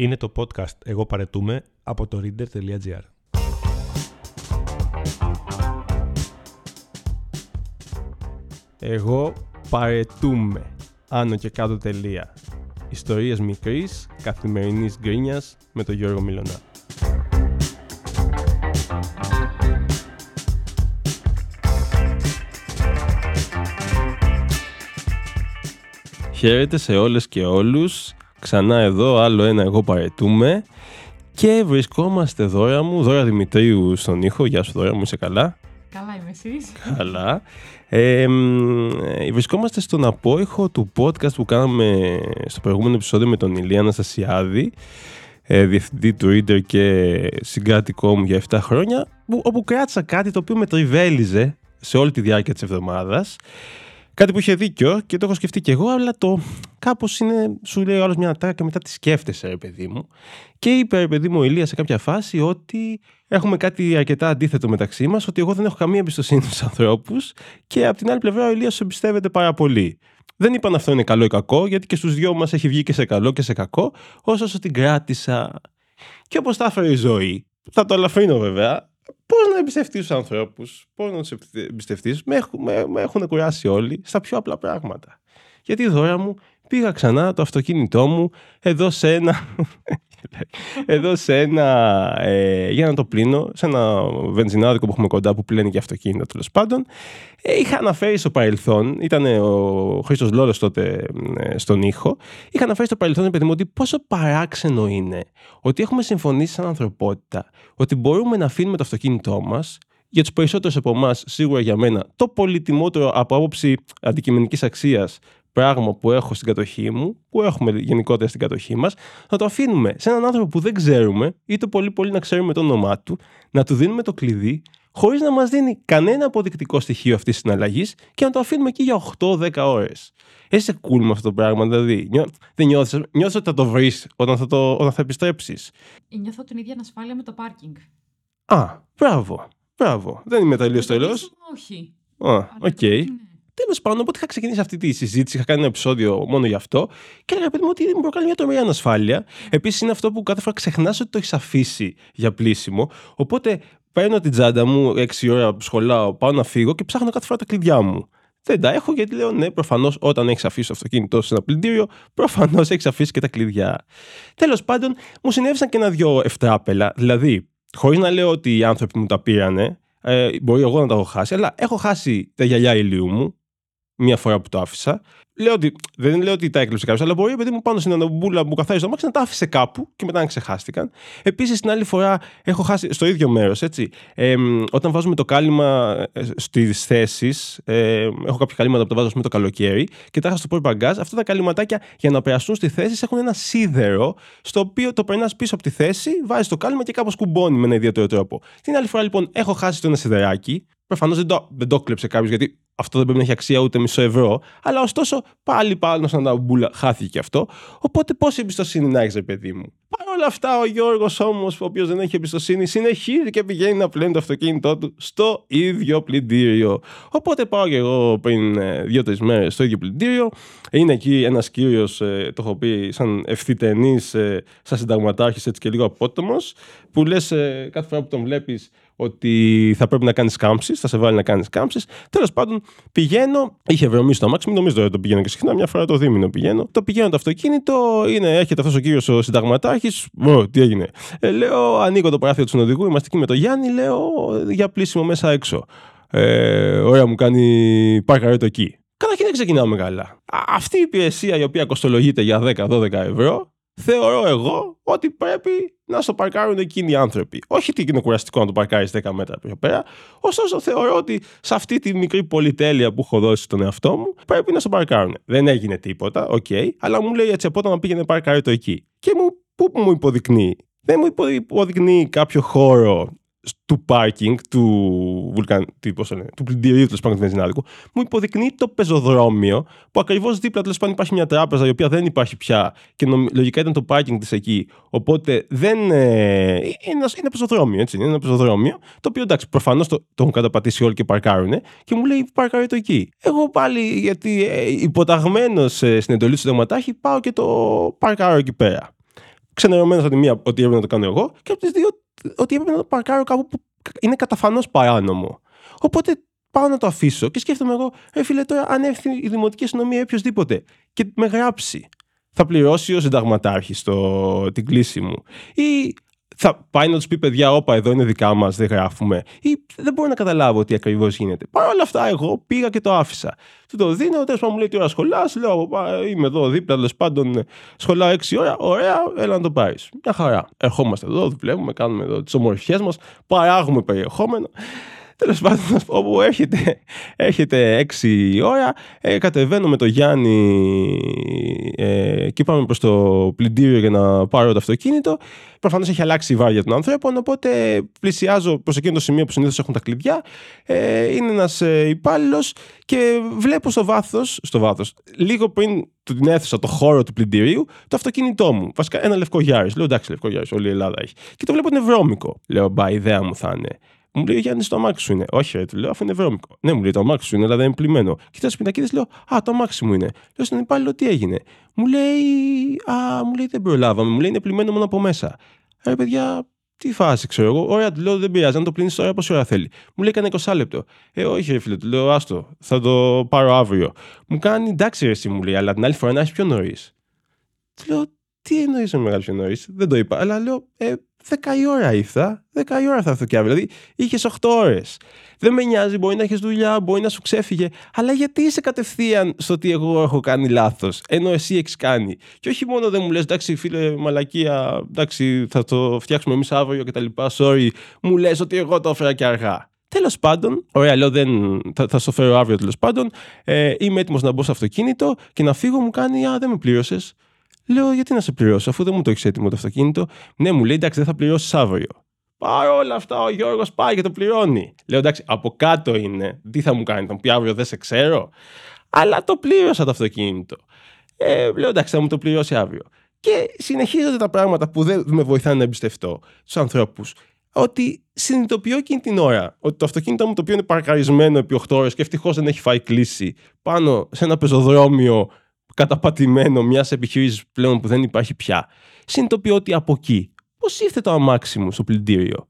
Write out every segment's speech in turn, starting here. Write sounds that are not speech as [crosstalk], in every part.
Είναι το podcast «Εγώ παρετούμε» από το reader.gr. Εγώ παρετούμε. Άνω και κάτω τελεία. Ιστορίες μικρής, καθημερινής γκρίνιας με τον Γιώργο Μιλωνά. Χαίρετε σε όλες και όλους. Ξανά εδώ, άλλο ένα εγώ παρετούμε. Και βρισκόμαστε δώρα μου, δώρα Δημητρίου στον ήχο. Γεια σου δώρα μου, είσαι καλά; Καλά είμαι εσείς. Καλά. Ε, βρισκόμαστε στον απόϊχο του podcast που κάναμε στο προηγούμενο επεισόδιο με τον Ηλία Αναστασιάδη, ε, διευθυντή του Reader και συγκάτοικό μου για 7 χρόνια, όπου κράτησα κάτι το οποίο με τριβέλιζε σε όλη τη διάρκεια της εβδομάδας. Κάτι που είχε δίκιο και το έχω σκεφτεί κι εγώ, αλλά το κάπως είναι, σου λέει ο άλλος μια ατάκα και μετά τη σκέφτεσαι, ρε παιδί μου. Και είπε, ρε παιδί μου, ο Ηλίας σε κάποια φάση ότι έχουμε κάτι αρκετά αντίθετο μεταξύ μας, ότι εγώ δεν έχω καμία εμπιστοσύνη στους ανθρώπους και από την άλλη πλευρά ο Ηλίας εμπιστεύεται πάρα πολύ. Δεν είπαν αυτό είναι καλό ή κακό, γιατί και στους δυο μας έχει βγει και σε καλό και σε κακό, όσο την κράτησα. Και όπως τα έφερε η ζωή, θα το αλαφρύνω βέβαια, Πώ να εμπιστευτείς τους ανθρώπους, πώ να τους εμπιστευτείς, με, με, με έχουν κουράσει όλοι στα πιο απλά πράγματα. Γιατί δώρα μου πήγα ξανά το αυτοκίνητό μου εδώ σε ένα [laughs] εδώ σε ένα, ε, για να το πλύνω, σε ένα βενζινάδικο που έχουμε κοντά που πλένει και αυτοκίνητα τέλος πάντων. Ε, είχα αναφέρει στο παρελθόν, ήταν ο Χρήστος Λόλο τότε ε, στον ήχο, είχα αναφέρει στο παρελθόν, επειδή μου, ότι πόσο παράξενο είναι ότι έχουμε συμφωνήσει σαν ανθρωπότητα ότι μπορούμε να αφήνουμε το αυτοκίνητό μας για τους περισσότερους από εμάς, σίγουρα για μένα, το πολυτιμότερο από άποψη αντικειμενικής αξίας πράγμα που έχω στην κατοχή μου, που έχουμε γενικότερα στην κατοχή μας, να το αφήνουμε σε έναν άνθρωπο που δεν ξέρουμε, ή το πολύ πολύ να ξέρουμε το όνομά του, να του δίνουμε το κλειδί, χωρίς να μας δίνει κανένα αποδεικτικό στοιχείο αυτής της συναλλαγής και να το αφήνουμε εκεί για 8-10 ώρες. Είσαι cool με αυτό το πράγμα, δηλαδή. Νιώ, δεν νιώθεις ότι θα το βρεις όταν θα, το, όταν θα επιστρέψεις. Νιώθω την ίδια ανασφάλεια με το πάρκινγκ. Α, μπράβο. Μπράβο. Δεν είμαι τελείως τρελό. Όχι. Α, OK. Okay. Τέλος πάντων, οπότε είχα ξεκινήσει αυτή τη συζήτηση, είχα κάνει ένα επεισόδιο μόνο γι' αυτό και έλεγα παιδί μου ότι μου προκαλεί μια τρομερή ανασφάλεια. Επίσης, είναι αυτό που κάθε φορά ξεχνάς ότι το έχεις αφήσει για πλύσιμο. Οπότε παίρνω την τσάντα μου 6 ώρα που σχολάω, πάω να φύγω και ψάχνω κάθε φορά τα κλειδιά μου. Δεν τα έχω γιατί λέω ναι, προφανώς όταν έχεις αφήσει το αυτοκίνητό σε ένα πλυντήριο, προφανώς έχεις αφήσει και τα κλειδιά. Τέλος πάντων, μου συνέβησαν και ένα-δυο ευτράπελα. Δηλαδή, χωρίς να λέω ότι οι άνθρωποι μου τα πήρανε, ε, μπορεί εγώ να τα έχω χάσει, αλλά έχω χάσει τα γυαλιά ηλίου μου, μία φορά που το άφησα. Λέω ότι, δεν λέω ότι τα έκλειψε κάποιος, αλλά μπορεί επειδή μου πάνω στην αναμπούλα που καθάριζε το μάξι να τα άφησε κάπου και μετά να ξεχάστηκαν. Επίσης, την άλλη φορά έχω χάσει στο ίδιο μέρος, έτσι. Ε, όταν βάζουμε το κάλυμα ε, στις θέσεις, ε, έχω κάποια καλύματα που τα βάζω με το καλοκαίρι και τα είχα στο πόρ Αυτά τα καλύματάκια για να περαστούν στη θέση έχουν ένα σίδερο, στο οποίο το περνάς πίσω από τη θέση, βάζεις το κάλυμα και κάπως κουμπώνει με ένα ιδιαίτερο τρόπο. Την άλλη φορά λοιπόν έχω χάσει το ένα σιδεράκι. Προφανώς δεν το, δεν το κλέψε κάποιος γιατί αυτό δεν πρέπει να έχει αξία ούτε μισό ευρώ. Αλλά ωστόσο πάλι πάνω σαν τα μπουλα χάθηκε και αυτό. Οπότε πόση εμπιστοσύνη να έχεις, παιδί μου; Παρ' όλα αυτά, ο Γιώργος όμως, ο οποίος δεν έχει εμπιστοσύνη, συνεχίζει και πηγαίνει να πλένει το αυτοκίνητό του στο ίδιο πλυντήριο. Οπότε πάω και εγώ πριν ε, δύο-τρεις μέρες στο ίδιο πλυντήριο. Είναι εκεί ένας κύριος, ε, το έχω πει, σαν ευθυτενής, ε, σαν συνταγματάρχης έτσι και λίγο απότομος, που λες κάθε φορά που τον βλέπεις ότι θα πρέπει να κάνεις κάμψεις, θα σε βάλει να κάνεις κάμψεις. Τέλος πάντων, πηγαίνω, είχε βρωμίσει στο αμάξι, μην νομίζω ότι το πηγαίνω και συχνά, μια φορά το δίμηνο πηγαίνω. Το πηγαίνω το αυτοκίνητο, είναι, έρχεται αυτός ο κύριος ο συνταγματάρχης. Τι έγινε. Ε, λέω, ανοίγω το παράθυρο του συνοδηγού, είμαστε εκεί με τον Γιάννη, λέω για πλύσιμο μέσα έξω. Ε, ωραία, μου κάνει το εκεί. Καταρχήν δεν ξεκινάμε καλά. Αυτή η υπηρεσία η οποία κοστολογείται για 10-12 ευρώ θεωρώ εγώ ότι πρέπει να στο παρκάρουν εκείνοι οι άνθρωποι. Όχι ότι είναι κουραστικό να το παρκάρεις 10 μέτρα πιο πέρα. Ωστόσο, θεωρώ ότι σε αυτή τη μικρή πολυτέλεια που έχω δώσει στον εαυτό μου, πρέπει να στο παρκάρουν. Δεν έγινε τίποτα, OK, okay, αλλά μου λέει έτσι από όταν πήγαινε πάρκαρέ το εκεί. Και μου, πού μου υποδεικνύει; Δεν μου υποδεικνύει κάποιο χώρο του πάρκινγκ, του, βουλκαν, τι, πώς λένε, του πλυντηρίου του βενζινάδικου, μου υποδεικνύει το πεζοδρόμιο που ακριβώς δίπλα τέλος πάντων υπάρχει μια τράπεζα η οποία δεν υπάρχει πια και λογικά ήταν το πάρκινγκ της εκεί. Οπότε δεν. Ε, είναι, είναι πεζοδρόμιο, έτσι. Είναι ένα πεζοδρόμιο το οποίο εντάξει, προφανώς το, το έχουν καταπατήσει όλοι και παρκάρουν και μου λέει παρκάρει το εκεί. Εγώ πάλι γιατί ε, υποταγμένος ε, στην εντολή του συνταγματάρχη πάω και το παρκάρω εκεί πέρα. Ξενερωμένος από τη μία ότι έπρεπε να το κάνω εγώ, και από τις δύο ότι έπρεπε να το παρκάρω κάπου που είναι καταφανώς παράνομο. Οπότε πάω να το αφήσω και σκέφτομαι εγώ, ρε φίλε, τώρα αν έρθει η δημοτική αστυνομία ή οποιοδήποτε και με γράψει, θα πληρώσει ο συνταγματάρχη την κλίση μου. Ή θα πάει να τους πει παιδιά, όπα, εδώ είναι δικά μας, δεν γράφουμε. Ή δεν μπορώ να καταλάβω τι ακριβώς γίνεται. Παρ' όλα αυτά, εγώ πήγα και το άφησα. Του το δίνω, τέλος πάντων μου λέει τι ώρα σχολάς; Λέω, είμαι εδώ δίπλα, τέλος πάντων σχολάω 6 ώρα. Ωραία, έλα να το πάρεις. Μια χαρά. Ερχόμαστε εδώ, δουλεύουμε, κάνουμε εδώ τις ομορφιές μας, παράγουμε περιεχόμενο. Τέλος πάντων, όπου έρχεται, έρχεται 6 ώρα, ε, κατεβαίνω με το Γιάννη ε, και πάμε προς το πλυντήριο για να πάρω το αυτοκίνητο. Προφανώς έχει αλλάξει η βάρια των ανθρώπων, οπότε πλησιάζω προς εκείνο το σημείο που συνήθως έχουν τα κλειδιά. Ε, είναι ένας ε, υπάλληλος και βλέπω στο βάθος, στο βάθος, λίγο πριν την αίθουσα, το χώρο του πλυντηρίου, το αυτοκίνητό μου. Βασικά ένα λευκό Γιάρη. Λέω εντάξει, λευκό Γιάρη, όλη η Ελλάδα έχει. Και το βλέπω είναι βρώμικο. Λέω μπα, ιδέα μου θα είναι. Μου λέει Γιάννη, το αμάξι σου είναι. Όχι, ρε, του λέω, αφού είναι βρώμικο. Ναι, μου λέει το αμάξι σου είναι, αλλά δεν είναι πλημμένο. Κοιτάς πινακίδες, λέω, Α, το αμάξι μου είναι. Λέω στον υπάλληλο τι έγινε. Μου λέει, Α, μου λέει δεν προλάβαμε. Μου λέει είναι πλημμένο μόνο από μέσα. Ρε, παιδιά, τι φάση, ξέρω εγώ. Ωραία, του λέω δεν πειράζει, αν το πλύνεις τώρα πόση ώρα θέλει. Μου λέει κανένα 20 λεπτό. Ε, όχι, ρε φίλε, του λέω άστο, θα το πάρω αύριο. Μου κάνει εντάξει, ρε, εσύ μου λέει, αλλά την άλλη φορά να έχεις πιο νωρίς. Του λέω τι εννοείς με μεγάλο πιο νωρί. Δεν το είπα, αλλά λέω ε, 10 η ώρα ήρθα, 10 η ώρα θα έρθω και αύριο. Δηλαδή είχες 8 ώρες. Δεν με νοιάζει, μπορεί να έχεις δουλειά, μπορεί να σου ξέφυγε. Αλλά γιατί είσαι κατευθείαν στο ότι εγώ έχω κάνει λάθος, ενώ εσύ έχεις κάνει. Και όχι μόνο δεν μου λες, εντάξει, φίλε, μαλακία, εντάξει, θα το φτιάξουμε εμείς αύριο και τα λοιπά. Sorry, μου λες ότι εγώ το έφερα και αργά. Τέλος πάντων, ωραία, λέω δεν, θα, θα στο φέρω αύριο τέλος πάντων. Ε, είμαι έτοιμος να μπω στο αυτοκίνητο και να φύγω. Μου κάνει, Α, δεν με πλήρωσες. Λέω, γιατί να σε πληρώσω, αφού δεν μου το έχεις έτοιμο το αυτοκίνητο. Ναι, μου λέει, εντάξει, δεν θα πληρώσει αύριο. Παρ' όλα αυτά, ο Γιώργος πάει και το πληρώνει. Λέω, εντάξει, από κάτω είναι. Τι θα μου κάνει, θα μου πει αύριο δεν σε ξέρω. Αλλά το πλήρωσα το αυτοκίνητο. Ε, λέω, εντάξει, θα μου το πληρώσει αύριο. Και συνεχίζονται τα πράγματα που δεν με βοηθάνε να εμπιστευτώ στου ανθρώπους. Ότι συνειδητοποιώ εκείνη την ώρα ότι το αυτοκίνητο μου το οποίο είναι παρκαρισμένο επί 8 ώρες και ευτυχώς δεν έχει φάει κλίση πάνω σε ένα πεζοδρόμιο καταπατημένο μιας επιχείρησης πλέον που δεν υπάρχει πια, συνειδητοποιώ ότι από εκεί πώς ήρθε το αμάξι μου στο πλυντήριο.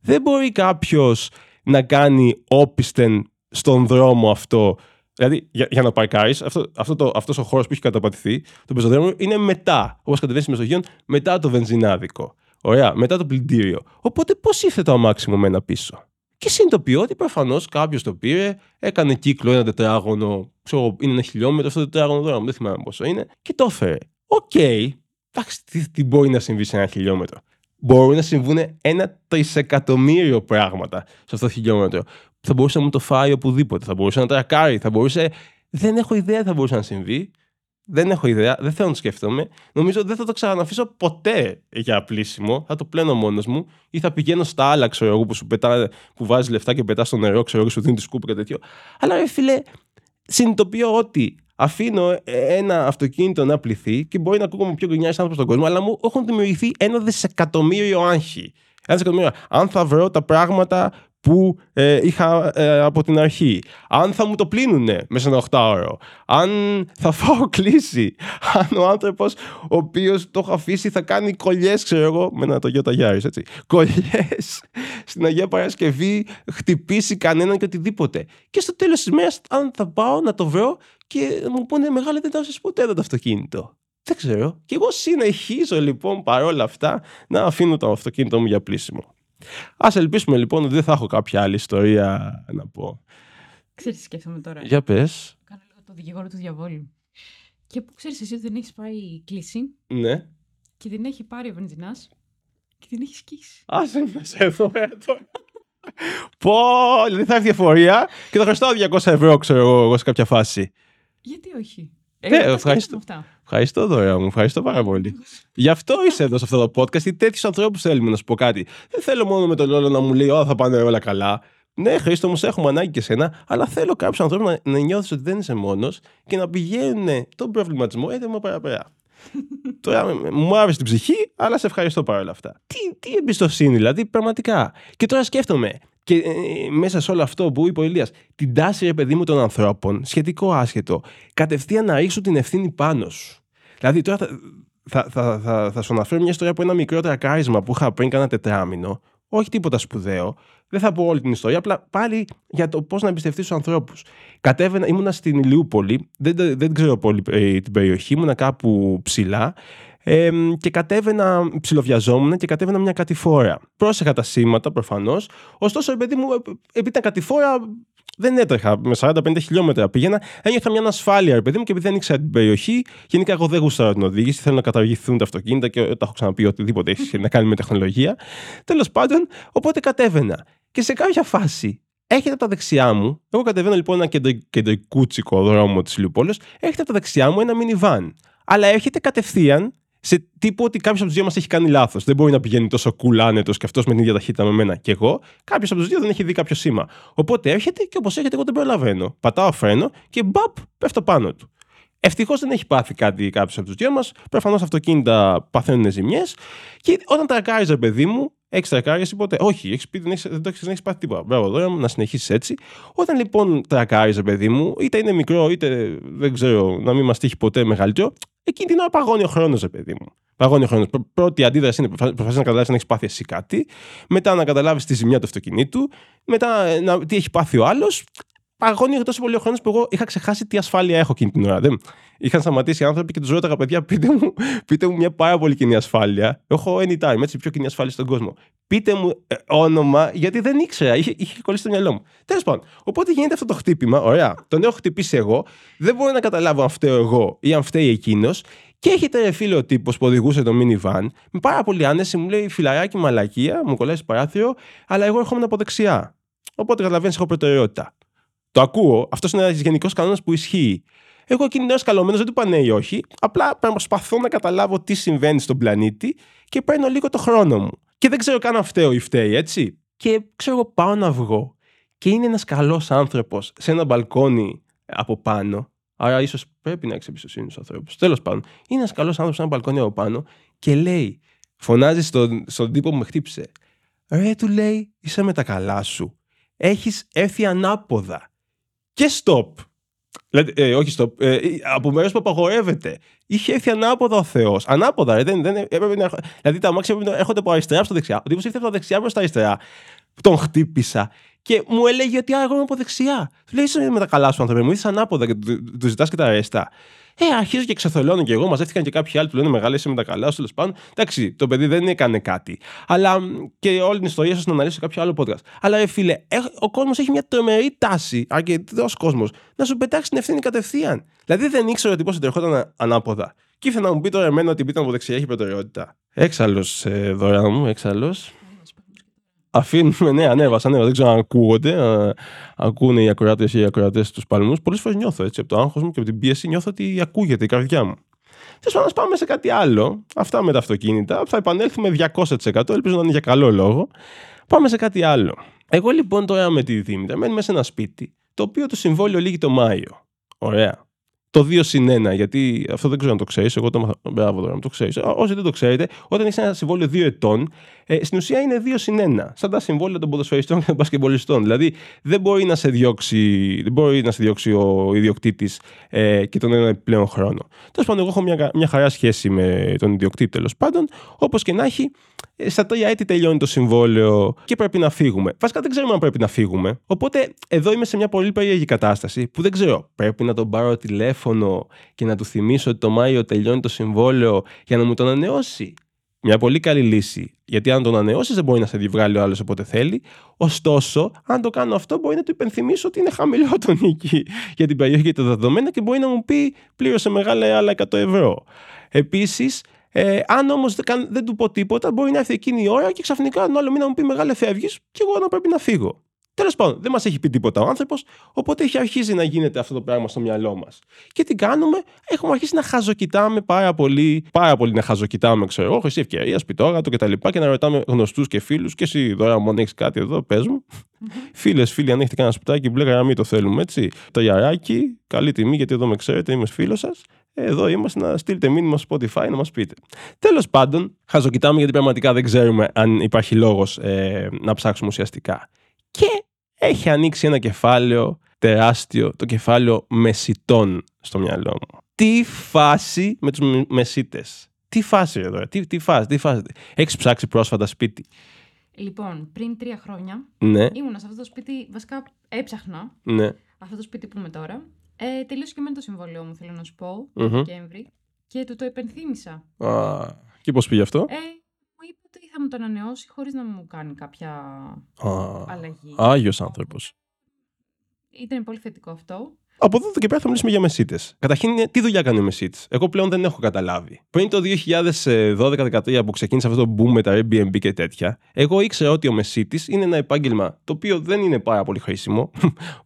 Δεν μπορεί κάποιος να κάνει όπισθεν στον δρόμο αυτό. Δηλαδή, για, για να παρκάρεις, αυτό, αυτό το, αυτός ο χώρος που έχει καταπατηθεί, το πεζοδρόμιο, είναι μετά, όπως κατεβαίνεις Μεσογείων, μετά το βενζινάδικο. Ωραία, μετά το πλυντήριο. Οπότε, πώς ήρθε το αμάξι μου μένα πίσω; Και συνειδητοποιώ ότι προφανώς κάποιος το πήρε, έκανε κύκλο ένα τετράγωνο, ξέρω, είναι ένα χιλιόμετρο, αυτό το τετράγωνο δρόμο, δεν θυμάμαι πόσο είναι, και το έφερε. OK, okay. εντάξει, τι, τι μπορεί να συμβεί σε ένα χιλιόμετρο. Μπορούν να συμβούν ένα τρισεκατομμύριο πράγματα σε αυτό το χιλιόμετρο. Θα μπορούσε να μου το φάει οπουδήποτε, θα μπορούσε να τρακάρει, θα μπορούσε. Δεν έχω ιδέα τι θα μπορούσε να συμβεί. Δεν έχω ιδέα, δεν θέλω να το σκέφτομαι. Νομίζω δεν θα το ξαναφήσω ποτέ για πλήσιμο. Θα το πλένω μόνος μου ή θα πηγαίνω στα άλλα, ξέρω εγώ, που σου πετά, που βάζεις λεφτά και πετάς στο νερό, ξέρω εγώ, σου δίνει τη σκούπα και τέτοιο. Αλλά ρε φίλε, συνειδητοποιώ ότι αφήνω ένα αυτοκίνητο να πληθεί και μπορεί να ακούγομαι πιο γκρινιάρης άνθρωπος στον κόσμο, αλλά μου έχουν δημιουργηθεί ένα δισεκατομμύριο άγχη. Ένα δισεκατομμύριο. Αν θα βρω τα πράγματα που ε, είχα ε, από την αρχή. Αν θα μου το πλύνουνε μέσα ένα οχτάωρο. Αν θα [laughs] φάω κλίση. Αν ο άνθρωπος ο οποίος το έχω αφήσει θα κάνει κολλιές, ξέρω εγώ, με ένα το Γιώτα Γιάρης, έτσι. Κολλιές στην Αγία Παρασκευή, χτυπήσει κανέναν και οτιδήποτε. Και στο τέλος της μέρας, αν θα πάω να το βρω και μου πούνε μεγάλη δεν τα ποτέ το αυτοκίνητο. Δεν ξέρω. Και εγώ συνεχίζω λοιπόν παρόλα αυτά να αφήνω το αυτοκίνητο μου για πλήσιμο. Α ελπίσουμε λοιπόν ότι δεν θα έχω κάποια άλλη ιστορία να πω. Ξέρεις τι σκέφτομαι τώρα; Για πες. Κάνω λίγο το δικηγόρο του διαβόλου. Και που ξέρεις εσύ ότι δεν έχεις πάει κλίση Ναι. και την έχει πάρει ο βενζινάς και την έχει σκίσει. Άσε με σε εδώ ε, τώρα. Πω, δηλαδή θα έχει διαφορία και θα χρωστάω 200 ευρώ, ξέρω εγώ, σε κάποια φάση. Γιατί όχι; Ναι, Εγώ τα ευχαριστώ. σκέφτομαι Αυτά. Ευχαριστώ, δωρεά μου. Ευχαριστώ πάρα πολύ. Γι' αυτό είσαι εδώ σε αυτό το podcast. Γιατί τέτοιους ανθρώπους θέλουμε να σου πω κάτι. Δεν θέλω μόνο με τον Λόλο να μου λέει: Ω, θα πάνε όλα καλά. Ναι, Χρήστο, όμως έχουμε ανάγκη και σένα, αλλά θέλω κάποιους ανθρώπους να, να νιώθεις ότι δεν είσαι μόνος και να πηγαίνουν τον προβληματισμό έτοιμο παραπέρα. [laughs] Τώρα με- με- μου άρεσε την ψυχή, αλλά σε ευχαριστώ παρόλα αυτά. Τι, τι εμπιστοσύνη, δηλαδή, πραγματικά. Και τώρα σκέφτομαι, και ε, μέσα σε όλο αυτό που είπε ο Ηλίας, την τάση, ρε παιδί μου, των ανθρώπων, σχετικό άσχετο, κατευθείαν να ρίξουν την ευθύνη πάνω σου. Δηλαδή, τώρα θα- θα, θα, θα, θα σου αναφέρω μια ιστορία από ένα μικρό τρακάρισμα που είχα πριν κάνα τετράμινο. Όχι τίποτα σπουδαίο. Δεν θα πω όλη την ιστορία, απλά πάλι για το πώς να εμπιστευτείς τους ανθρώπους. Κατέβαινα, ήμουνα στην Ηλιούπολη, δεν, δεν, δεν ξέρω πολύ ε, την περιοχή, ήμουνα κάπου ψηλά ε, και κατέβαινα, ψιλοβιαζόμουν και κατέβαινα μια κατηφόρα. Πρόσεχα τα σήματα προφανώς. Ωστόσο, παιδί μου, επειδή ήταν κατηφόρα, δεν έτρεχα με 40-50 χιλιόμετρα. Πήγαινα, ένιωθα μια ανασφάλεια, ρε παιδί μου, και επειδή δεν ήξερα την περιοχή, γενικά εγώ δεν γούσταρα την οδήγηση. Θέλω να καταργηθούν τα αυτοκίνητα και τα έχω ξαναπεί οτιδήποτε έχει να κάνει με τεχνολογία. Τέλος πάντων, οπότε κατέβαινα. Και σε κάποια φάση Έχετε από τα δεξιά μου, εγώ κατεβαίνω λοιπόν ένα κεντρικούτσικο δρόμο της Λιουπόλεω, έχετε από τα δεξιά μου ένα minivan. Αλλά έρχεται κατευθείαν σε τύπου ότι κάποιος από τους δύο μας έχει κάνει λάθος. Δεν μπορεί να πηγαίνει τόσο cool άνετος και αυτός με την ίδια ταχύτητα με μένα και εγώ. Κάποιος από τους δύο δεν έχει δει κάποιο σήμα. Οπότε έρχεται και όπως έρχεται, εγώ δεν προλαβαίνω. Πατάω φρένο και μπαπ, πέφτω πάνω του. Ευτυχώς δεν έχει πάθει κάτι κάποιος από τους δύο μας. Προφανώς αυτοκίνητα παθαίνουν ζημιές. Και όταν τρακάριζε, παιδί μου, έχεις τρακάριζε ποτέ. Όχι, έχεις πει, δεν, έχεις, δεν, δεν έχεις πάθει τίποτα. Μπράβο, τώρα να συνεχίσεις έτσι. Όταν λοιπόν τρακάριζε, παιδί μου, είτε είναι μικρό, είτε δεν ξέρω, να μην μας τύχει ποτέ μεγαλύτερο, εκείνη την ώρα παγώνει ο χρόνος, παιδί μου. Παγώνει ο χρόνος. Πρώτη αντίδραση είναι προσπαθεί να καταλάβεις αν έχεις πάθει εσύ κάτι. Μετά να καταλάβεις τη ζημιά του αυτοκινήτου. Μετά να, τι έχει πάθει ο άλλος παγώνει τόσο πολύ ο χρόνος που εγώ είχα ξεχάσει τι ασφάλεια έχω εκείνη την ώρα. Δεν. Είχαν σταματήσει οι άνθρωποι και τους ρώταγα, παιδιά, πείτε μου, πείτε μου μια πάρα πολύ κοινή ασφάλεια. Έχω anytime, έτσι, πιο κοινή ασφάλεια στον κόσμο. Πείτε μου ε, όνομα, γιατί δεν ήξερα, είχε, είχε κολλήσει στο μυαλό μου. Τέλος πάντων, οπότε γίνεται αυτό το χτύπημα, ωραία. Τον έχω χτυπήσει εγώ, δεν μπορώ να καταλάβω αν φταίω εγώ ή αν φταίει εκείνος. Και έχετε ρε φίλο ο τύπος που οδηγούσε το minivan, με πάρα πολύ άνεση μου λέει φιλαράκι μαλακία, μου κολλάει παράθυρο, αλλά εγώ έρχομαι από δεξιά. Οπότε καταλαβαίνεις, έχω προτεραιότητα. Το ακούω. Αυτός είναι ένας γενικός κανόνας που ισχύει. Εγώ εκείνη την ώρα σκαλωμένος δεν του είπα ναι ή όχι. Απλά προσπαθώ να καταλάβω τι συμβαίνει στον πλανήτη και παίρνω λίγο το χρόνο μου. Και δεν ξέρω καν αν φταίω ή φταίει, έτσι. Και ξέρω εγώ πάω να βγω. Και είναι ένας καλός άνθρωπος σε ένα μπαλκόνι από πάνω. Άρα ίσως πρέπει να έχει εμπιστοσύνη στους ανθρώπους. Τέλος πάντων, είναι ένας καλός άνθρωπος σε ένα μπαλκόνι από πάνω και λέει, φωνάζει στον, στον τύπο που με χτύπησε. Ρε, του λέει, είσαι με τα καλά σου. Έχεις έρθει ανάποδα και stop. Δηλαδή, ε, όχι stop. Ε, από μέρο που απαγορεύεται. Είχε έρθει ανάποδα ο Θεός. Ανάποδα, ρε, δεν, δεν, έπρεπε να, δηλαδή τα αμάξια έπρεπε να έρχονται από αριστερά στο δεξιά. Ο τύπος ήρθε από δεξιά προς τα αριστερά. Τον χτύπησα. Και μου έλεγε ότι άγω από δεξιά. Του λέει: Είσαι με τα καλά σου, άνθρωπε μου, είσαι ανάποδα και του, του ζητάς και τα αρέστα. Ε, αρχίζω και ξεθολώνω και εγώ. Μαζεύτηκαν και κάποιοι άλλοι που λένε Μεγάλε, είσαι με τα καλά σου, τέλος πάντων. Εντάξει, το παιδί δεν έκανε κάτι. Αλλά και όλη την ιστορία σας να αναλύσω σε κάποιο άλλο podcast. Αλλά, ε, φίλε, ο κόσμος έχει μια τρομερή τάση, αρκετό κόσμος, να σου πετάξει την ευθύνη κατευθείαν. Δηλαδή δεν ήξερα ότι πώς ερχόταν ανάποδα. Και ήθελα να μου πει τώρα εμένα ότι πίτα από δεξιά έχει προτεραιότητα. Έξαλλος, ε, δωρεά μου, έξαλλος. Αφήνουμε, ναι, ανέβασα, ανέβασα. Δεν ξέρω αν ακούγονται, αν ακούνε οι ακροατέ ή οι ακροατές τους παλμούς. Πολλές φορές νιώθω έτσι από το άγχος μου και από την πίεση, νιώθω ότι ακούγεται η καρδιά μου. Τέλος πάντων, πάμε σε κάτι άλλο. Αυτά με τα αυτοκίνητα. Θα επανέλθουμε 200%. Ελπίζω να είναι για καλό λόγο. Πάμε σε κάτι άλλο. Εγώ λοιπόν τώρα με τη Δήμητρα μένουμε σε ένα σπίτι, το οποίο το συμβόλαιο λύγει το Μάιο. Ωραία το 2 συν 1, γιατί αυτό δεν ξέρω αν το ξέρεις. Εγώ το μαθα... Μπράβο τώρα, το ξέρεις. Όσοι δεν το ξέρετε, όταν έχει ένα συμβόλαιο 2 ετών, ε, στην ουσία είναι 2 συν 1. Σαν τα συμβόλαια των ποδοσφαιριστών και των μπασκεμπολιστών. Δηλαδή δεν μπορεί να σε διώξει, δεν μπορεί να σε διώξει ο ιδιοκτήτης ε, και τον ένα επιπλέον χρόνο. Τέλος πάντων, εγώ έχω μια, μια χαρά σχέση με τον ιδιοκτήτη τέλος πάντων. Όπως και να έχει, ε, στα τρία έτη τελειώνει το συμβόλαιο και πρέπει να φύγουμε. Βασικά δεν ξέρουμε αν πρέπει να φύγουμε. Οπότε εδώ είμαι σε μια πολύ περίεργη κατάσταση που δεν ξέρω. Πρέπει να τον πάρω τηλέφωνο και να του θυμίσω ότι το Μάιο τελειώνει το συμβόλαιο για να μου τον ανανεώσει; Μια πολύ καλή λύση. Γιατί αν τον ανανεώσεις, δεν μπορεί να σε διβγάλει ο άλλος όποτε θέλει. Ωστόσο, αν το κάνω αυτό, μπορεί να του υπενθυμίσω ότι είναι χαμηλό το νίκη για την περιοχή και τα δεδομένα και μπορεί να μου πει πλήρωσε μεγάλα άλλα 100 ευρώ. Επίσης, ε, αν όμως δεν, δεν, του πω τίποτα, μπορεί να έρθει εκείνη η ώρα και ξαφνικά τον άλλο μήνα μου πει Μεγάλε φεύγεις και εγώ να πρέπει να φύγω. Τέλος πάντων, δεν μας έχει πει τίποτα ο άνθρωπος, οπότε έχει αρχίσει να γίνεται αυτό το πράγμα στο μυαλό μας. Και τι κάνουμε, έχουμε αρχίσει να χαζοκοιτάμε πάρα πολύ, πάρα πολύ να χαζοκοιτάμε, ξέρω εγώ, χρυσή ευκαιρία, σπιτόγατο κτλ. Και, και να ρωτάμε γνωστούς και φίλους, και εσύ τώρα, μόνο έχεις κάτι εδώ, πες μου. Φίλες, φίλοι, αν έχετε κανένα σπιτάκι, μπλε γραμμή το θέλουμε, έτσι. Το γιαράκι, καλή τιμή, γιατί εδώ με ξέρετε, είμαι φίλος σας. Εδώ είμαστε να στείλετε μήνυμα στο Spotify να μας πείτε. Τέλος πάντων, χαζοκοιτάμε γιατί πραγματικά δεν ξέρουμε αν υπάρχει λόγος ε, να ψάξουμε ουσιαστικά. Και έχει ανοίξει ένα κεφάλαιο τεράστιο, το κεφάλαιο μεσητών στο μυαλό μου. Τι φάση με τους μεσίτες. Τι φάση εδώ, τι, τι φάση, τι φάση. Έχεις ψάξει πρόσφατα σπίτι. Λοιπόν, πριν τρία χρόνια Ναι, ήμουνα σε αυτό το σπίτι. Βασικά έψαχνα ναι. αυτό το σπίτι που είμαι τώρα. Ε, τελείωσε και εμένα το συμβόλαιό μου, θέλω να σου πω, Μμμ. το Δεκέμβρη. Και του το υπενθύμησα. Α, και πώς πήγε αυτό; Ε, μου είπε ότι θα μου το ανανεώσει χωρίς να μου κάνει κάποια Α, αλλαγή. Άγιος άνθρωπος. Ήταν πολύ θετικό αυτό. Από εδώ και πέρα θα μιλήσουμε για μεσίτες. Καταρχήν, τι δουλειά κάνει ο μεσίτη. Εγώ πλέον δεν έχω καταλάβει. Πριν το 2012-2013 που ξεκίνησε αυτό το boom με τα Airbnb και τέτοια, εγώ ήξερα ότι ο μεσίτης είναι ένα επάγγελμα το οποίο δεν είναι πάρα πολύ χρήσιμο.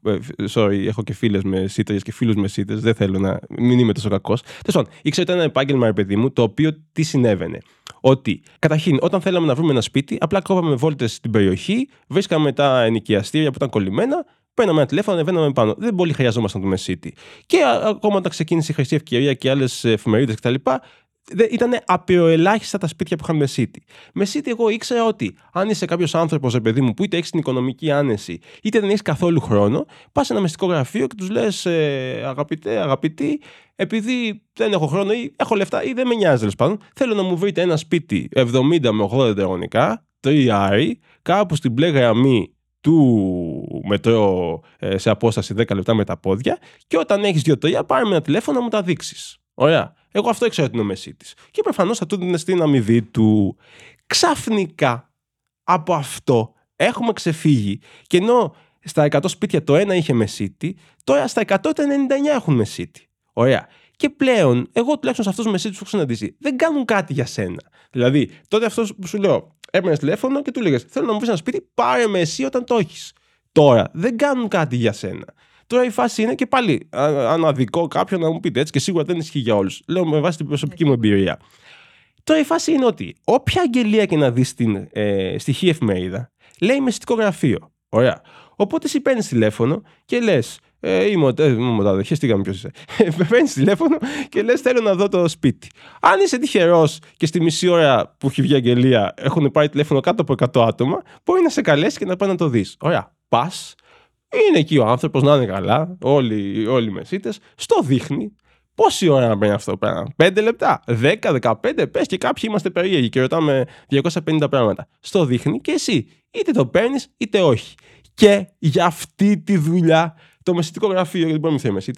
Ε, Sorry, έχω και φίλες μεσίτερε και φίλους μεσίτες. Δεν θέλω να μην είμαι τόσο κακός. Τέλος πάντων, ήξερα ότι ήταν ένα επάγγελμα, ρε παιδί μου, το οποίο τι συνέβαινε. Ότι καταρχήν, όταν θέλαμε να βρούμε ένα σπίτι, απλά κόβαμε βόλτες στην περιοχή, βρίσκαμε τα ενοικιαστήρια που ήταν κολλημένα, παίρναμε ένα τηλέφωνο, ανεβαίναμε πάνω. Δεν πολύ χρειαζόμασταν το Μεσίτη. Και α, ακόμα όταν ξεκίνησε η Χρυσή Ευκαιρία και άλλες εφημερίδες κτλ., ήταν απειροελάχιστα τα σπίτια που είχαν Μεσίτη. Μεσίτη, εγώ ήξερα ότι αν είσαι κάποιος άνθρωπος, ρε παιδί μου, που είτε έχεις την οικονομική άνεση, είτε δεν έχεις καθόλου χρόνο, πας σε ένα μεστικό γραφείο και τους λες, ε, αγαπητέ, αγαπητή, επειδή δεν έχω χρόνο ή έχω λεφτά ή δεν με νοιάζει τέλος πάντων, θέλω να μου βρείτε ένα σπίτι 70 με 80 τετραγωνικά, τριάρι, κάπου στην μπλε γραμμή του μετρό ε, σε απόσταση 10 λεπτά με τα πόδια και όταν έχεις δύο-τρία πάρε με ένα τηλέφωνο να μου τα δείξεις. Ωραία. Εγώ αυτό ήξερα την ομεσή τη. Και προφανώς θα του δίνεις στην αμοιβή του. Ξαφνικά από αυτό έχουμε ξεφύγει. Και ενώ στα 100 σπίτια το ένα είχε μεσίτη, τώρα στα 100 τα 99 έχουν μεσίτη. Ωραία. Και πλέον, εγώ τουλάχιστον σε αυτούς τους μεσίτες που έχω συναντήσει, δεν κάνουν κάτι για σένα. Δηλαδή, τότε αυτός που σου λέω, έπαιρνε τηλέφωνο και του λέγες: Θέλω να μου βρει ένα σπίτι, πάρε με εσύ όταν το έχεις. Τώρα, δεν κάνουν κάτι για σένα. Τώρα η φάση είναι και πάλι α- αναδικό κάποιον να μου πείτε έτσι και σίγουρα δεν ισχύει για όλους. Λέω με βάση την προσωπική μου εμπειρία. Τώρα η φάση είναι ότι όποια αγγελία και να δεις στην ε, στοιχεία εφημερίδα, λέει μεσητικό γραφείο. Ωραία. Οπότε εσύ παίρνεις τηλέφωνο και λες. Ε, είμαι ο ε, είμαι ο Μοντάδο, χαίστηκαμε ποιος είσαι. Παίρνεις τηλέφωνο και λες: Θέλω να δω το σπίτι. Αν είσαι τυχερός και στη μισή ώρα που έχει βγει αγγελία έχουν πάρει τηλέφωνο κάτω από 100 άτομα, μπορεί να σε καλέσει και να πάει να το δεις. Ωραία. Πας, είναι εκεί ο άνθρωπος να είναι καλά, όλοι, όλοι οι μεσίτες, στο δείχνει. Πόση ώρα να μπαίνει αυτό πέρα, 5 λεπτά, 10, 15, πες και κάποιοι είμαστε περίεργοι και ρωτάμε 250 πράγματα. Στο δείχνει και εσύ, είτε το παίρνεις είτε όχι. Και για αυτή τη δουλειά, το μεσητικό γραφείο, γιατί μπορεί να μην θέλει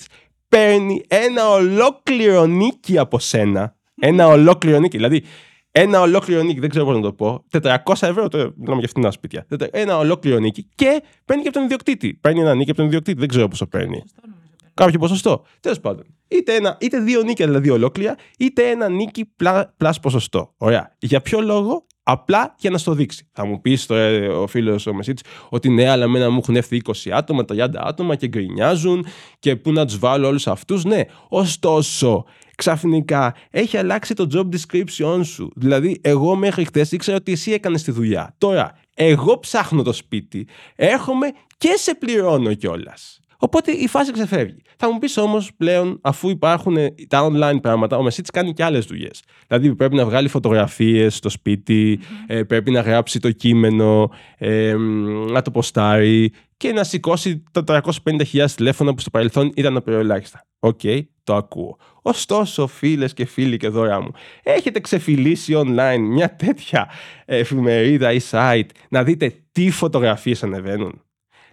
παίρνει ένα ολόκληρο νίκη από σένα. Ένα ολόκληρο νίκη. Δηλαδή, ένα ολόκληρο νίκη, δεν ξέρω πώς να το πω. 400 ευρώ, τώρα μιλάμε για φθηνά σπίτια. Ένα ολόκληρο νίκη και παίρνει και από τον ιδιοκτήτη. Παίρνει ένα νίκη από τον ιδιοκτήτη, δεν ξέρω πόσο παίρνει. Σωστό νομίζω. παίρνει. Κάποιο ποσοστό. Τέλος πάντων. Είτε, ένα, είτε δύο νίκια δηλαδή ολόκληρα, είτε ένα νίκη πλά, πλάς ποσοστό. Ωραία. Για ποιο λόγο, απλά για να στο δείξει. Θα μου πεις ο φίλος ο Μεσίτης ότι ναι, αλλά εμένα μου έχουν έρθει 20 άτομα, 30 άτομα και γκρινιάζουν και πού να τους βάλω όλους αυτούς. Ναι. Ωστόσο, ξαφνικά έχει αλλάξει το job description σου. Δηλαδή, εγώ μέχρι χτε ήξερα ότι εσύ έκανες τη δουλειά. Τώρα, εγώ ψάχνω το σπίτι, έρχομαι και σε πληρώνω κιόλας. Οπότε η φάση ξεφεύγει. Θα μου πεις όμως πλέον, αφού υπάρχουν ε, τα online πράγματα, ο Μεσίτης κάνει και άλλες δουλειές. Δηλαδή πρέπει να βγάλει φωτογραφίες στο σπιτι ε, πρέπει να γράψει το κείμενο, ε, μ, να το ποστάρει και να σηκώσει τα 350.000 τηλέφωνα που στο παρελθόν ήταν απειροελάχιστα. Οκ, το ακούω. Ωστόσο, φίλες και φίλοι και Δώρα μου, έχετε ξεφυλλίσει online μια τέτοια εφημερίδα ή site να δείτε τι φωτογραφίες ανεβαίνουν;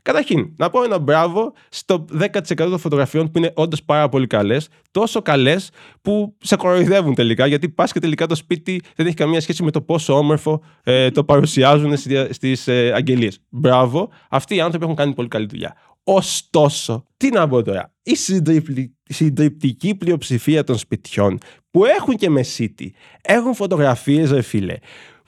Καταρχήν, να πω ένα μπράβο στο 10% των φωτογραφιών που είναι όντως πάρα πολύ καλές, τόσο καλές που σε κοροϊδεύουν τελικά, γιατί πας και τελικά το σπίτι δεν έχει καμία σχέση με το πόσο όμορφο ε, το παρουσιάζουν στις ε, αγγελίες. Μπράβο, αυτοί οι άνθρωποι έχουν κάνει πολύ καλή δουλειά. Ωστόσο, τι να πω τώρα, η συντριπτική- συντριπτική πλειοψηφία των σπιτιών που έχουν και μεσίτη, έχουν φωτογραφίες ρε φίλε,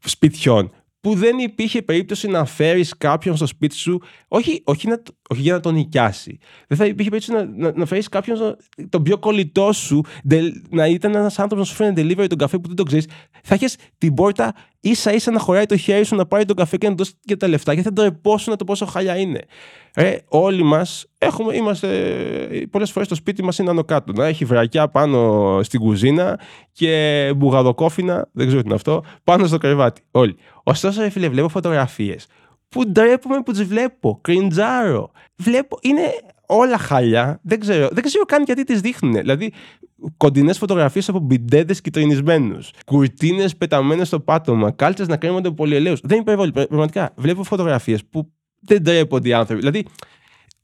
σπιτιών που δεν υπήρχε περίπτωση να φέρεις κάποιον στο σπίτι σου, όχι, όχι, να, όχι για να τον νοικιάσει. Δεν θα υπήρχε περίπτωση να, να, να φέρεις κάποιον, στο- τον πιο κολλητό σου, ντε- να ήταν ένας άνθρωπος να σου φέρει delivery τον καφέ που δεν τον ξέρεις. Θα έχει την πόρτα ίσα ίσα να χωράει το χέρι σου να πάρει τον καφέ και να δώσεις και τα λεφτά και θα τρεπόσουν το πόσο χάλια είναι. Ρε, όλοι μας έχουμε, είμαστε. Πολλές φορές το σπίτι μας είναι άνω κάτω. Να έχει βρακιά πάνω στην κουζίνα και μπουγαδοκόφινα, δεν ξέρω τι είναι αυτό, πάνω στο κρεβάτι. Όλοι. Ωστόσο, ρε φίλε, βλέπω φωτογραφίες που ντρέπομαι που τις βλέπω. Κριντζάρω. Βλέπω. Είναι όλα χάλια. Δεν ξέρω, δεν ξέρω καν γιατί τις δείχνουν. Δηλαδή, κοντινές φωτογραφίες από μπιντέδες κυτρινισμένου. Κουρτίνες πεταμένες στο πάτωμα. Κάλτσες να κρέμονται από πολυελαίους. Δεν υπερβολή. Πραγματικά βλέπω φωτογραφίες που δεν τρέπονται οι άνθρωποι. Δηλαδή,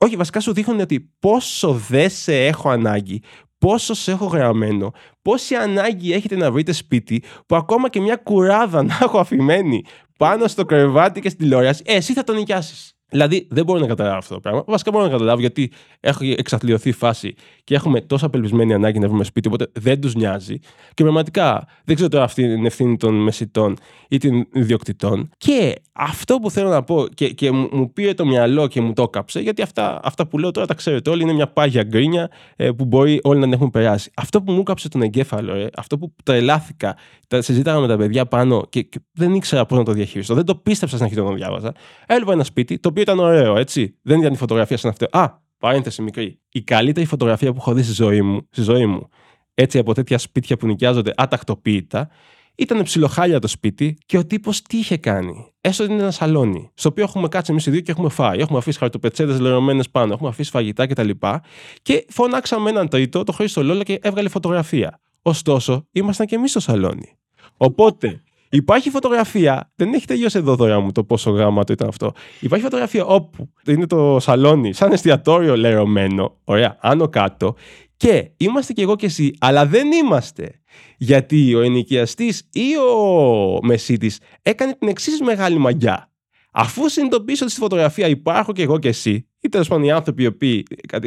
όχι, βασικά σου δείχνουν ότι πόσο δεν σε έχω ανάγκη, πόσο σε έχω γραμμένο, πόση ανάγκη έχετε να βρείτε σπίτι, που ακόμα και μια κουράδα [laughs] να έχω αφημένη πάνω στο κρεβάτι και στην τηλεόραση, ε, εσύ θα τον νοικιάσεις. Δηλαδή δεν μπορώ να καταλάβω αυτό το πράγμα. Βασικά μπορώ να καταλάβω γιατί έχει εξαθλειωθεί η φάση και έχουμε τόσο απελπισμένη ανάγκη να βρούμε σπίτι, οπότε δεν τους νοιάζει. Και πραγματικά δεν ξέρω τώρα αυτή είναι ευθύνη των μεσητών ή των ιδιοκτητών. Και αυτό που θέλω να πω και, και μου πήρε το μυαλό και μου το έκαψε, γιατί αυτά, αυτά που λέω τώρα τα ξέρετε όλοι, είναι μια πάγια γκρίνια ε, που μπορεί όλοι να την έχουν περάσει. Αυτό που μου έκαψε τον εγκέφαλο, ε, αυτό που τρελάθηκα, τα συζήταγα με τα παιδιά πάνω και, και δεν ήξερα πώς να το διαχειριστώ. Δεν το πίστεψα στην αρχή όταν το διάβαζα. Έλαβα ένα σπίτι το οποίο ήταν ωραίο, έτσι. Δεν ήταν η φωτογραφία σαν αυτό. Α, παρένθεση μικρή. Η καλύτερη φωτογραφία που έχω δει στη ζωή μου, στη ζωή μου έτσι από τέτοια σπίτια που νοικιάζονται ατακτοποίητα, ήταν ψιλοχάλια το σπίτι και ο τύπος τι είχε κάνει. Έστω ότι είναι ένα σαλόνι, στο οποίο έχουμε κάτσει εμείς οι δύο και έχουμε φάει. Έχουμε αφήσει χαρτοπετσέτες λερωμένες πάνω, έχουμε αφήσει φαγητά κτλ. Και, και φωνάξαμε έναν τρίτο, το Χρήστο Λόλο, και έβγαλε φωτογραφία. Ωστόσο, ήμασταν και εμείς στο σαλόνι. Οπότε, Υπάρχει φωτογραφία, δεν έχει τελειώσει εδώ δωρεά μου το πόσο γάμα το ήταν αυτό. Υπάρχει φωτογραφία όπου είναι το σαλόνι, σαν εστιατόριο λερωμένο, ωραία, άνω κάτω, και είμαστε κι εγώ και εσύ, αλλά δεν είμαστε. Γιατί ο ενοικιαστής ή ο μεσίτης έκανε την εξής μεγάλη μαγιά. Αφού συνειδητοποιήσω ότι στη φωτογραφία υπάρχω κι εγώ και εσύ, ή τέλος πάντων οι άνθρωποι οι οποίοι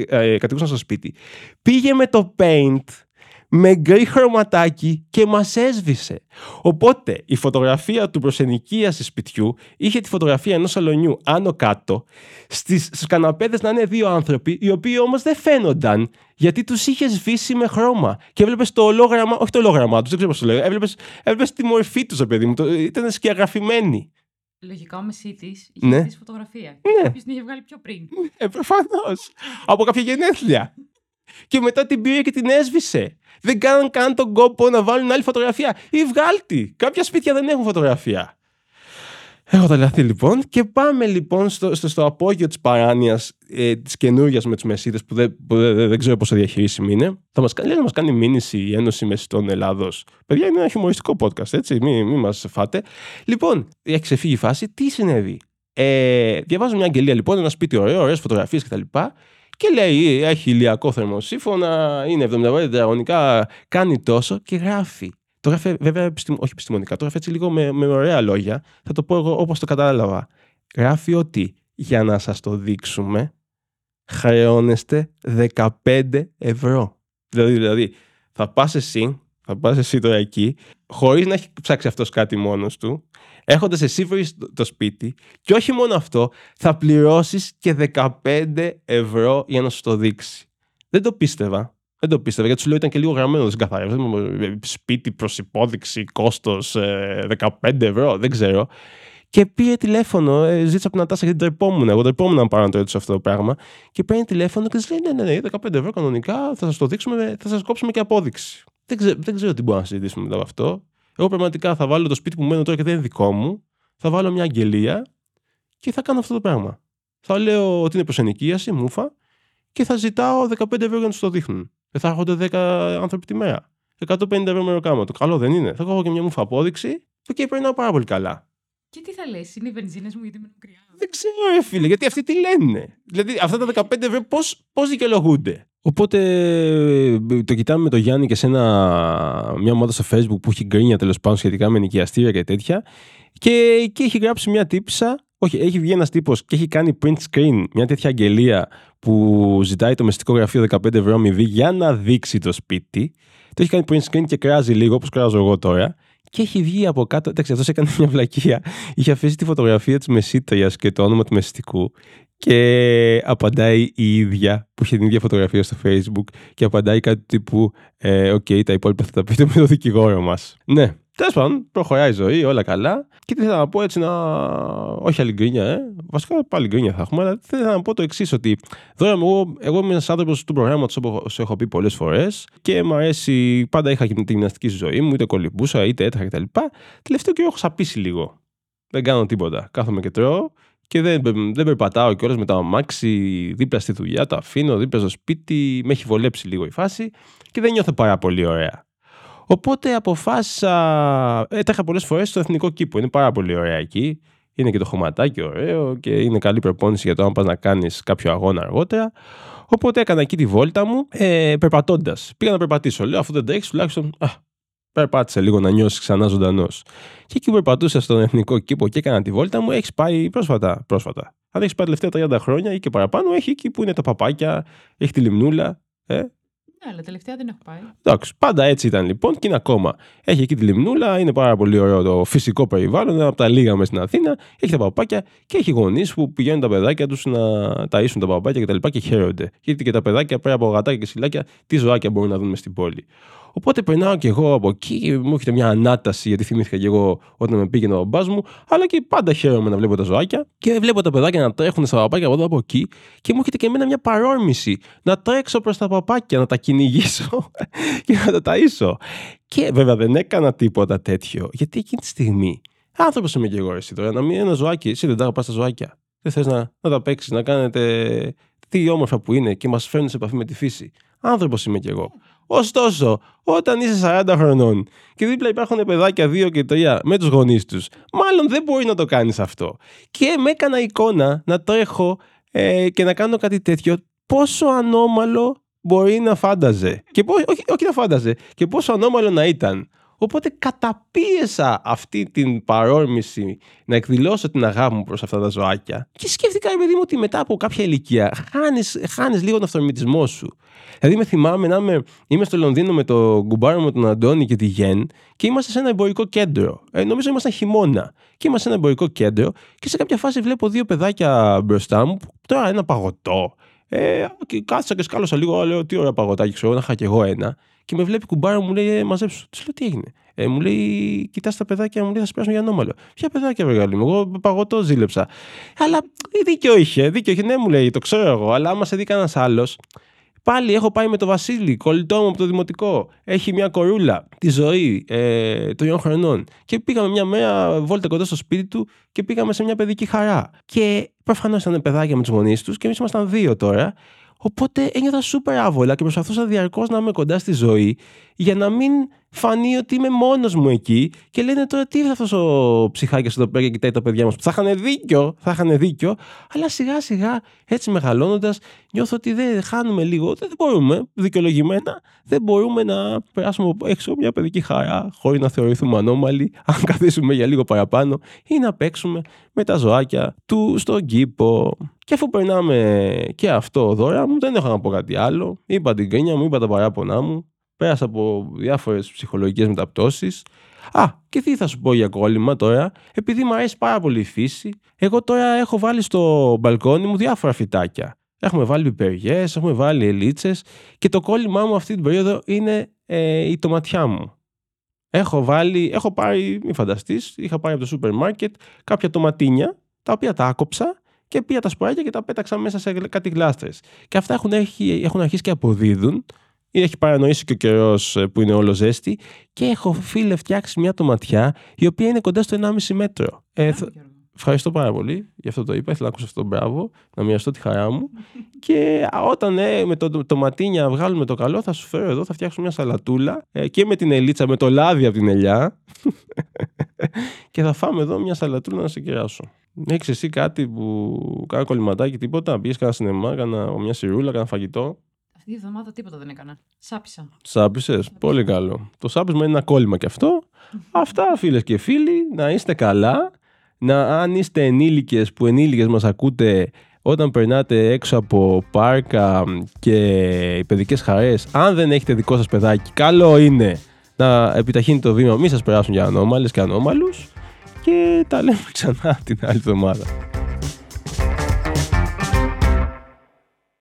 ε, κατοικούσαν στο σπίτι, πήγε με το paint με γκρι χρωματάκι και μας έσβησε. Οπότε η φωτογραφία του προσενοικίαση σπιτιού είχε τη φωτογραφία ενός σαλονιού άνω κάτω, στις, στους καναπέδες να είναι δύο άνθρωποι, οι οποίοι όμως δεν φαίνονταν γιατί τους είχε σβήσει με χρώμα. Και έβλεπες το ολόγραμμα, όχι το ολόγραμμα τους, δεν ξέρω πώς το λέω, έβλεπες, έβλεπες τη μορφή τους, παιδί μου, το, ήταν σκιαγραφημένοι. Λογικά ο Μεσίτης είχε Ναι. ναι. φωτογραφία. Ναι. Κάποιος την είχε βγάλει πιο πριν. Ε, προφανώς. Από κάποια γενέθλια. Και μετά την πήρε και την έσβησε. Δεν κάναν καν τον κόπο να βάλουν άλλη φωτογραφία. Ή βγάλτη. Κάποια σπίτια δεν έχουν φωτογραφία. Έχω τρελαθεί λοιπόν και πάμε λοιπόν στο, στο, στο απόγειο της παράνοιας ε, της καινούργιας με τους μεσίτες που, δεν, που δεν, δεν ξέρω πόσο διαχειρίσιμη είναι. Θα μας, κάνει- λέει να μας κάνει μήνυση η Ένωση Μεσητών Ελλάδος. Παιδιά είναι ένα χιουμοριστικό podcast έτσι, μην μη μας φάτε. Λοιπόν, έχει ξεφύγει η φάση. Τι συνέβη; Ε, διαβάζω μια αγγελία λοιπόν, ένα σπίτι ωραίο, ωραίες φωτογραφίες κτλ. Και λέει, έχει ηλιακό θερμοσύφωνα, είναι 75 τετραγωνικά, κάνει τόσο και γράφει. Το γράφει βέβαια επιστημο... όχι επιστημονικά, το γράφει έτσι λίγο με, με ωραία λόγια. Θα το πω εγώ όπως το κατάλαβα. Γράφει ότι για να σας το δείξουμε χρεώνεστε 15 ευρώ. Δηλαδή, δηλαδή θα πας εσύ, θα πας εσύ τώρα εκεί, χωρίς να έχει ψάξει αυτός κάτι μόνος του, έχοντας εσύ βρει το- το σπίτι και όχι μόνο αυτό, θα πληρώσεις και 15 ευρώ για να σου το δείξει. Δεν το πίστευα. Δεν το πίστευα γιατί σου λέω ήταν και λίγο γραμμένο, δεν καθαρίζω. Σπίτι προς υπόδειξη, κόστος 15 ευρώ, δεν ξέρω. Και πήρε τηλέφωνο, ε, ζήτησα από την Νατάσα γιατί τρεπόμουν. Εγώ τρεπόμουν να πάρω να το ρωτήσω αυτό το πράγμα. Και παίρνει τηλέφωνο και της λέει: Ναι, ναι, ναι, 15 ευρώ κανονικά, θα σας το δείξουμε, θα σας κόψουμε και απόδειξη. Δεν ξέρω, δεν ξέρω τι μπορούμε να συζητήσουμε μετά από αυτό. Εγώ πραγματικά θα βάλω το σπίτι που μένω τώρα και δεν είναι δικό μου, θα βάλω μια αγγελία και θα κάνω αυτό το πράγμα. Θα λέω ότι είναι προς ενοικίαση, μούφα, και θα ζητάω 15 ευρώ για να τους το δείχνουν. Δεν θα έρχονται 10 άνθρωποι τη μέρα. 150 ευρώ μεροκάματο. Καλό δεν είναι. Θα έχω και μια μούφα απόδειξη και περνάω πάρα πολύ καλά. Και τι θα λες, είναι οι βενζίνες μου γιατί μένω κρυά; Δεν ξέρω, ρε φίλε, γιατί αυτοί τι λένε; Δηλαδή, αυτά τα 15 ευρώ πώς, πώς δικαιολογούνται; Οπότε ε, το κοιτάμε με το Γιάννη και σε ένα, μια ομάδα στο facebook που έχει γκρίνια τέλος πάντων σχετικά με νοικιαστήρια και τέτοια. Και, και έχει γράψει μια τύπησα. Όχι, έχει βγει ένας τύπος και έχει κάνει print screen μια τέτοια αγγελία που ζητάει το μεστικό γραφείο 15 ευρώ αμοιβή για να δείξει το σπίτι. Το έχει κάνει print screen και κράζει λίγο, όπως κράζω εγώ τώρα. Και έχει βγει από κάτω. Εντάξει, αυτός έκανε μια βλακεία. Είχε αφήσει τη φωτογραφία της μεσήτρια και το όνομα του μεσητικού. Και απαντάει η ίδια που είχε την ίδια φωτογραφία στο Facebook. Και απαντάει κάτι τύπου ε, Οκ, τα υπόλοιπα θα τα πείτε με το δικηγόρο μας. Ναι. Τέλος πάντων, προχωράει η ζωή, όλα καλά. Και τι θέλω να πω έτσι να. Όχι άλλη γκρίνια, ε. Βασικά πάλι γκρίνια θα έχουμε, αλλά θέλω να πω το εξής: Ότι τώρα εγώ, εγώ είμαι ένας άνθρωπος του προγράμματος, όπως σου έχω πει πολλές φορές, και μου αρέσει. Πάντα είχα και την γυμναστική στη ζωή μου, είτε κολυμπούσα, είτε έτρεχα κτλ. Τελευταίο καιρό έχω σαπίσει λίγο. Δεν κάνω τίποτα. Κάθομαι και τρώω και δεν, δεν περπατάω κιόλας με το αμάξι δίπλα στη δουλειά, το αφήνω δίπλα στο σπίτι, με έχει βολέψει λίγο η φάση και δεν νιώθω πάρα πολύ ωραία. Οπότε αποφάσισα. Έτρεχα πολλές φορές στο εθνικό κήπο. Είναι πάρα πολύ ωραία εκεί. Είναι και το χωματάκι ωραίο και είναι καλή προπόνηση για το αν πας να κάνεις κάποιο αγώνα αργότερα. Οπότε έκανα εκεί τη βόλτα μου ε, περπατώντας. Πήγα να περπατήσω. Λέω, αφού δεν τρέχει, τουλάχιστον α, περπάτησε λίγο να νιώσεις ξανά ζωντανός. Και εκεί που περπατούσα στον εθνικό κήπο και έκανα τη βόλτα μου, έχεις πάει πρόσφατα. πρόσφατα. Αν έχεις πάει τελευταία 30 χρόνια ή και παραπάνω, έχει εκεί που είναι τα παπάκια, έχει τη λιμνούλα. Ε, ναι, αλλά τελευταία δεν έχω πάει. Εντάξει, πάντα έτσι ήταν λοιπόν και είναι ακόμα. Έχει εκεί τη λιμνούλα, είναι πάρα πολύ ωραίο το φυσικό περιβάλλον, είναι από τα λίγα μέσα στην Αθήνα. Έχει τα παπάκια και έχει γονείς που πηγαίνουν τα παιδάκια τους να ταΐσουν τα παπάκια κτλ. Και, και χαίρονται. Γιατί και τα παιδάκια πέρα από γατάκια και σιλάκια, τι ζωάκια μπορούν να δουν στην πόλη. Οπότε περνάω και εγώ από εκεί και μου έρχεται μια ανάταση γιατί θυμήθηκα και εγώ όταν με πήγαινε ο μπαμπά μου. Αλλά και πάντα χαίρομαι να βλέπω τα ζωάκια και βλέπω τα παιδάκια να τρέχουν στα παπάκια από εδώ από εκεί και μου έρχεται και εμένα μια παρόρμηση να τρέξω προς τα παπάκια, να τα κυνηγήσω [laughs] και να τα ταΐσω. Και βέβαια δεν έκανα τίποτα τέτοιο γιατί εκείνη τη στιγμή άνθρωπος είμαι και εγώ εσύ τώρα να μην ένα ζωάκι, εσύ δεν τα πα στα ζωάκια. Δεν θες να, να τα παίξεις, να κάνετε τι όμορφα που είναι και μας φέρνουν σε επαφή με τη φύση. Άνθρωπος είμαι κι εγώ. Ωστόσο, όταν είσαι 40 χρονών και δίπλα υπάρχουν παιδάκια 2 και 3 με τους γονείς τους, μάλλον δεν μπορεί να το κάνεις αυτό. Και με έκανα εικόνα να τρέχω ε, και να κάνω κάτι τέτοιο. Πόσο ανώμαλο μπορεί να φάνταζε. Και όχι, όχι να φάνταζε. Και πόσο ανώμαλο να ήταν. Οπότε καταπίεσα αυτή την παρόρμηση να εκδηλώσω την αγάπη μου προς αυτά τα ζωάκια και σκέφτηκα, παιδί μου, ότι μετά από κάποια ηλικία χάνεις, χάνεις λίγο τον αυτορμητισμό σου. Δηλαδή με θυμάμαι να είμαι, είμαι στο Λονδίνο με τον κουμπάρο μου τον Αντώνη και τη Γεν και είμαστε σε ένα εμπορικό κέντρο. Ε, νομίζω ήμασταν χειμώνα και είμαστε σε ένα εμπορικό κέντρο και σε κάποια φάση βλέπω δύο παιδάκια μπροστά μου, τώρα ένα παγωτό. Ε, και κάθισα και σκάλωσα λίγο, λέω τι ωραία παγωτάκι ξέρω, να είχα και εγώ ένα και με βλέπει κουμπάρο μου λέει: «Ε, Μαζέψου. Της λέω: Τι έγινε. Ε, μου λέει: Κοιτάς τα παιδάκια, μου λέει: Θα σπάσουν για ανώμαλο. Ποια παιδάκια, μεγάλη μου. Εγώ παγωτό ζήλεψα. Αλλά δίκιο είχε, δίκιο είχε. Ναι, μου λέει: Το ξέρω εγώ, αλλά άμα σε δει κανένας άλλος, Πάλι έχω πάει με το Βασίλη, κολλητό μου από το δημοτικό. Έχει μια κορούλα, τη ζωή, ε, τριών χρονών. Και πήγαμε μια μέρα βόλτα κοντά στο σπίτι του και πήγαμε σε μια παιδική χαρά. Και προφανώς ήταν παιδάκια με τους γονείς τους και εμείς ήμασταν δύο τώρα. Οπότε ένιωθα σούπερ άβολα και προσπαθούσα διαρκώς να είμαι κοντά στη ζωή για να μην φανεί ότι είμαι μόνος μου εκεί και λένε τώρα τι είναι αυτός ο ψυχάκι εδώ πέρα και κοιτάει τα παιδιά μας. Θα είχαν δίκιο, θα είχαν δίκιο, αλλά σιγά σιγά έτσι μεγαλώνοντας νιώθω ότι δεν χάνουμε λίγο. Δεν μπορούμε, δικαιολογημένα, δεν μπορούμε να περάσουμε έξω μια παιδική χαρά χωρίς να θεωρηθούμε ανώμαλοι, αν καθίσουμε για λίγο παραπάνω ή να παίξουμε με τα ζωάκια του στον κήπο. Και αφού περνάμε και αυτό δώρα μου, δεν έχω να πω κάτι άλλο. Είπα την κρίνια μου, είπα τα παράπονά μου. Πέρασα από διάφορες ψυχολογικές μεταπτώσεις. Α, και τι θα σου πω για κόλλημα τώρα, επειδή μου αρέσει πάρα πολύ η φύση, εγώ τώρα έχω βάλει στο μπαλκόνι μου διάφορα φυτάκια. Έχουμε βάλει πιπεριές, έχουμε βάλει ελίτσες και το κόλλημά μου αυτή την περίοδο είναι ε, η τοματιά μου. Έχω βάλει, έχω πάρει, μη φανταστείς, είχα πάρει από το σούπερ μάρκετ κάποια τοματίνια, τα οποία τα άκοψα και πήγα τα σποράκια και τα πέταξα μέσα σε κάτι γλάστρες. Και αυτά έχουν, έχουν αρχίσει και αποδίδουν έχει παρανοήσει και ο καιρός ε, που είναι όλο ζέστη και έχω φίλε φτιάξει μια τοματιά η οποία είναι κοντά στο 1,5 μέτρο. Ε, Ευχαριστώ πάρα πολύ για αυτό το είπα. Ήθελα να ακούσω αυτό το μπράβο, να μοιραστώ τη χαρά μου. [laughs] και όταν ε, με το, το ματίνια βγάλουμε το καλό, θα σου φέρω εδώ, θα φτιάξω μια σαλατούλα ε, και με την ελίτσα, με το λάδι από την ελιά. [laughs] και θα φάμε εδώ μια σαλατούλα να σε κεράσω. Έχεις εσύ κάτι που κάνω κολληματάκι, τίποτα. Πήγε κανένα σινεμά, κάνα μια σιρούλα, κάνα φαγητό; Αυτή τη εβδομάδα τίποτα δεν έκανα. Σάπισα. Σάπισες. Πολύ καλό. Το σάπισμα είναι ένα κόλλημα κι αυτό. Αυτά φίλες και φίλοι, να είστε καλά. Να, αν είστε ενήλικες που ενήλικες μας ακούτε όταν περνάτε έξω από πάρκα και παιδικές χαρές, αν δεν έχετε δικό σας παιδάκι, καλό είναι να επιταχύνετε το βήμα, μην σας περάσουν για ανώμαλες και ανώμαλους και τα λέμε ξανά την άλλη εβδομάδα.